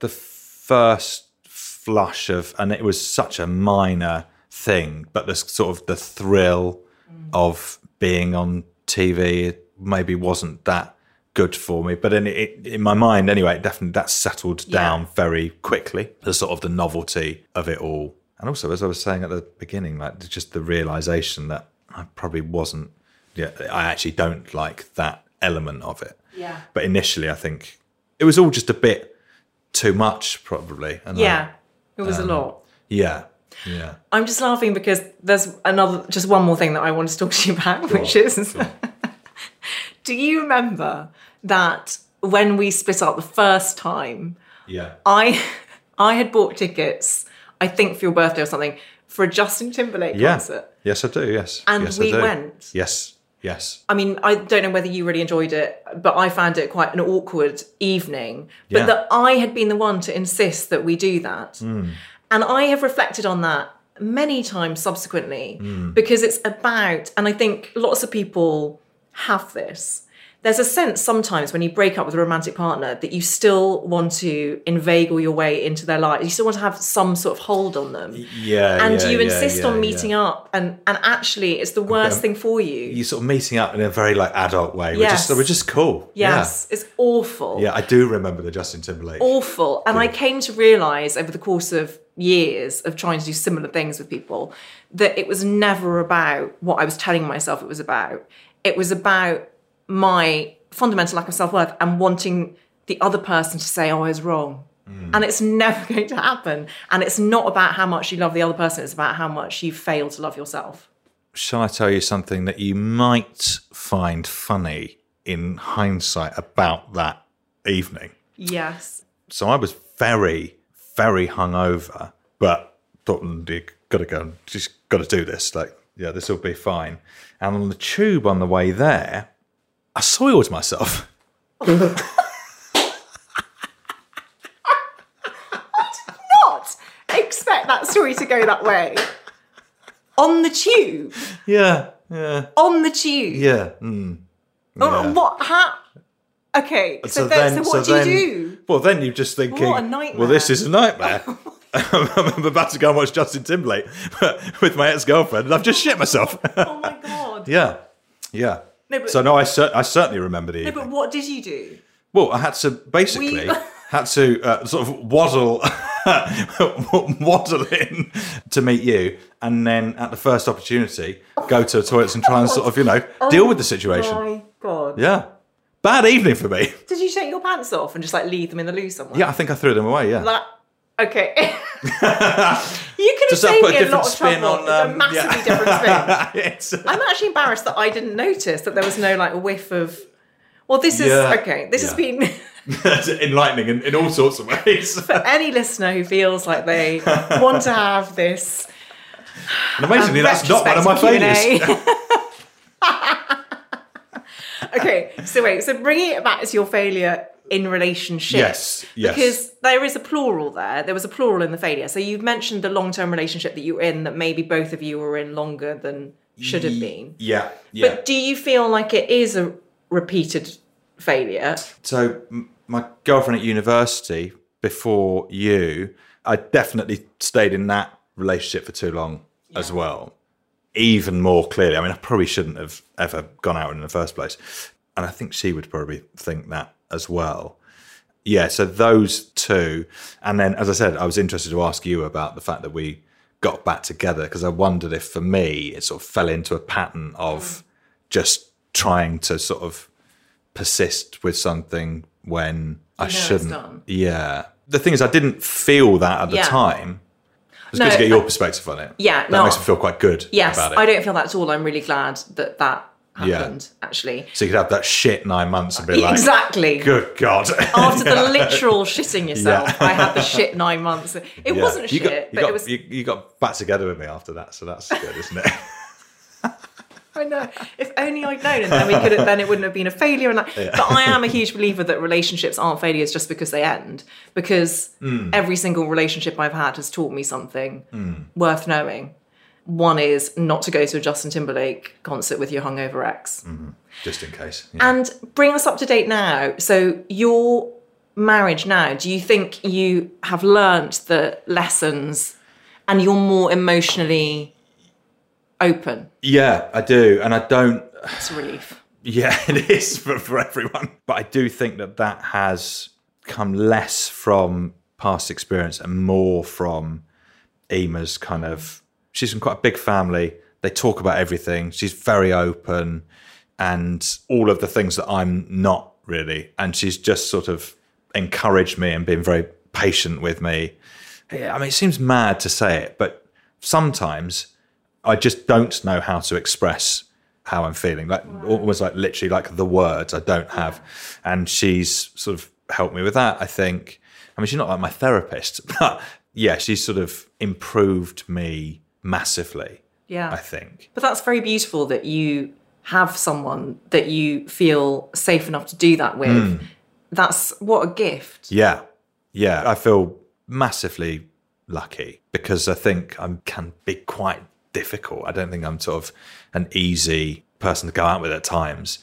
the first flush of, and it was such a minor thing, but the sort of the thrill mm. of being on TV maybe wasn't that good for me. But in it, in my mind, anyway, it definitely that settled down very quickly. The sort of the novelty of it all, and also as I was saying at the beginning, like just the realization that I probably wasn't. Yeah, I actually don't like that element of it. Yeah. But initially, I think it was all just a bit too much, probably. And I- Yeah, it was Um, a lot. yeah, yeah. I'm just laughing because there's another, just one more thing that I wanted to talk to you about, which is do you remember that when we split up the first time, Yeah. I I had bought tickets, I think for your birthday or something, for a Justin Timberlake Yeah. concert. Yes, I do. Yes. And yes, we went. Yes. Yes. I mean, I don't know whether you really enjoyed it, but I found it quite an awkward evening. But Yeah. that I had been the one to insist that we do that. Hmm. And I have reflected on that many times subsequently Hmm. because it's about, and I think lots of people have this, there's a sense sometimes when you break up with a romantic partner that you still want to inveigle your way into their life. You still want to have some sort of hold on them. Yeah, And yeah, you yeah, insist yeah, on meeting up and and actually it's the worst thing for you. You sort of meeting up in a very like adult way. We're Yes. just we're just cool. yes, it's awful. Yeah. Yeah, I do remember the Justin Timberlake. awful. And I came to realize over the course of years of trying to do similar things with people that it was never about what I was telling myself it was about. It was about my fundamental lack of self worth and wanting the other person to say, oh, I was wrong. And it's never going to happen. And it's not about how much you love the other person, it's about how much you fail to love yourself. Shall I tell you something that you might find funny in hindsight about that evening? Yes. So I was very, very hungover, but thought, "Mm, you got to go, just got to do this. Like, yeah, this will be fine. And on the tube on the way there, I soiled myself. I did not expect that story to go that way. On the tube. Yeah, yeah, On the tube. yeah. Mm. Oh, What? How? Okay. So, then, so what do you do? Well, then you're just thinking, What a nightmare. well, this is a nightmare. I'm about to go and watch Justin Timberlake with my ex-girlfriend, and I've just shit myself. Oh my god. yeah, yeah. No, but- so no, I, cer- I certainly remember the No, evening. but what did you do? Well, I had to basically had to uh, sort of waddle waddle in to meet you, and then at the first opportunity, go to the toilets and try and sort of you know deal with the situation. Oh my god. Yeah, bad evening for me. Did you take your pants off and just like leave them in the loo somewhere? Yeah, I think I threw them away. Yeah. That. Okay. you could have saved put a me a lot of trouble. on, It's a um, massively yeah. different spin. Uh, I'm actually embarrassed that I didn't notice that there was no like whiff of. Well, this is Yeah. okay. This has been enlightening in, in all sorts of ways. for any listener who feels like they want to have this And amazingly, that's not one of my failures. Okay, so wait, so bringing it back to your failure in relationship. Yes, yes. Because there is a plural there. There was a plural in the failure. So you've mentioned the long term relationship that you were in that maybe both of you were in longer than should have been. yeah, yeah. But do you feel like it is a repeated failure? So m- my girlfriend at university before you, I definitely stayed in that relationship for too long as well. Even more clearly. I mean, I probably shouldn't have ever gone out in the first place. And I think she would probably think that as well. Yeah, so those two. And then, as I said, I was interested to ask you about the fact that we got back together because I wondered if for me it sort of fell into a pattern of mm. just trying to sort of persist with something when I shouldn't. Yeah. The thing is, I didn't feel that at the Yeah. time. It's No, good to get your perspective on it. Yeah, that no. makes me feel quite good Yes, about it. I don't feel that at all. I'm really glad that that Yeah. happened, actually. So you could have that shit nine months and be like, exactly. good God. After the literal shitting yourself, Yeah. I had the shit nine months. It Yeah. wasn't you shit, got, you but got, it was. you, you got back together with me after that, so that's good, isn't it? I know. If only I'd known, and then we could have, then it wouldn't have been a failure. And that. But I am a huge believer that relationships aren't failures just because they end. Because Hmm. every single relationship I've had has taught me something worth knowing. One is not to go to a Justin Timberlake concert with your hungover ex. Mm-hmm. Just in case. Yeah. And bring us up to date now. So your marriage now, do you think you have learnt the lessons and you're more emotionally open? yeah, I do. And I don't, It's a relief. Yeah, it is for, for everyone. But I do think that that has come less from past experience and more from Emer's kind of. She's from quite a big family. They talk about everything. She's very open and all of the things that I'm not really. And she's just sort of encouraged me and been very patient with me. I mean, it seems mad to say it, but sometimes I just don't know how to express how I'm feeling. Like almost like literally like the words I don't have. And she's sort of helped me with that, I think. I mean, she's not like my therapist, but yeah, she's sort of improved me massively, Yeah. I think. But that's very beautiful that you have someone that you feel safe enough to do that with. That's what a gift. Yeah. Yeah. I feel massively lucky because I think I can be quite difficult. I don't think I'm sort of an easy person to go out with at times.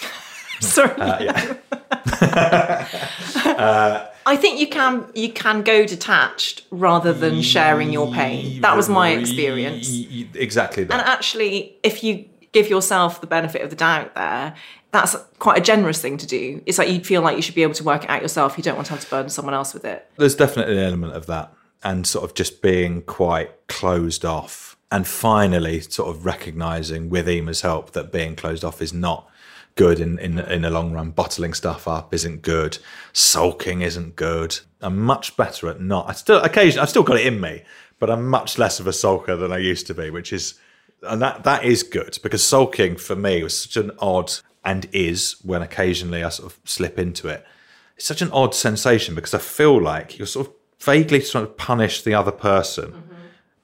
Sorry. Uh, yeah. I think you can you can go detached rather than sharing your pain. That was my experience. Exactly that. And actually, if you give yourself the benefit of the doubt there, that's quite a generous thing to do. It's like you feel like you should be able to work it out yourself. You don't want to have to burden someone else with it. There's definitely an element of that, and sort of just being quite closed off, and finally sort of recognizing with Emer's help that being closed off is not good in, in in the long run. Bottling stuff up isn't good. Sulking isn't good. I'm much better at not. I still occasionally I've still got it in me, but I'm much less of a sulker than I used to be, which is and that that is good because sulking for me was such an odd and is when occasionally I sort of slip into it. It's such an odd sensation because I feel like you're sort of vaguely trying to punish the other person, mm-hmm.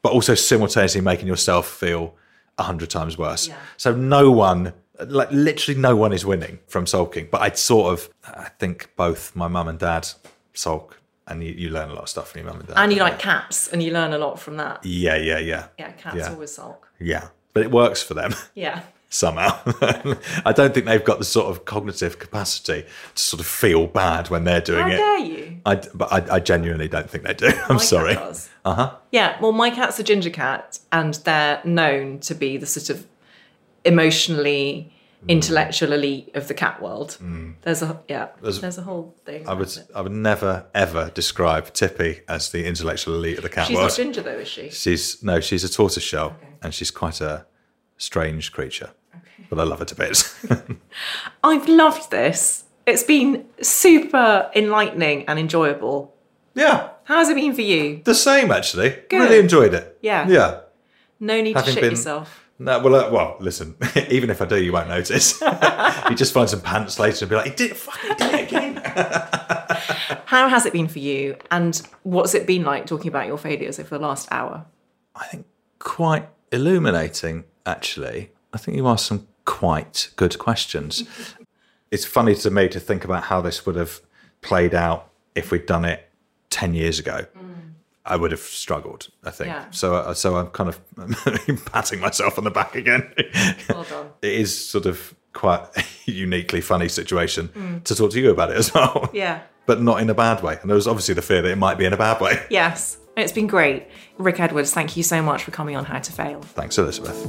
but also simultaneously making yourself feel a hundred times worse. So no one, like literally no one is winning from sulking. But I'd sort of, I think both my mum and dad sulk, and you, you learn a lot of stuff from your mum and dad. And you like cats, and you learn a lot from that. Yeah, yeah, yeah. Yeah, cats Yeah. always sulk. Yeah, but it works for them. Yeah. somehow. I don't think they've got the sort of cognitive capacity to sort of feel bad when they're doing How it. How dare you? I, but I, I genuinely don't think they do. I'm My cat sorry. does. Uh huh. Yeah, well, my cat's a ginger cat, and they're known to be the sort of emotionally mm. intellectual elite of the cat world. Mm. There's a yeah, There's- there's, a whole thing. I would it. I would never ever describe Tippy as the intellectual elite of the cat She's world. She's not ginger though, is she? She's no, she's a tortoise tortoiseshell, and she's quite a strange creature. Okay. But I love her to bits. I've loved this. It's been super enlightening and enjoyable. yeah, How has it been for you? the same actually. Good. Really enjoyed it. Yeah. Yeah. No need Having to shit been- yourself. No, well, uh, well, listen. Even if I do, you won't notice. you just find some pants later and be like, "He did! Fucking did it again!" How has it been for you? And what's it been like talking about your failures over the last hour? I think quite illuminating, actually. I think you asked some quite good questions. it's funny to me to think about how this would have played out if we'd done it 10 years ago. I would have struggled, I think. Yeah. So, uh, so I'm kind of patting myself on the back again. Well done. it is sort of quite a uniquely funny situation to talk to you about it as well. Yeah. But not in a bad way. And there was obviously the fear that it might be in a bad way. Yes. It's been great. Rick Edwards, thank you so much for coming on How to Fail. Thanks, Elizabeth.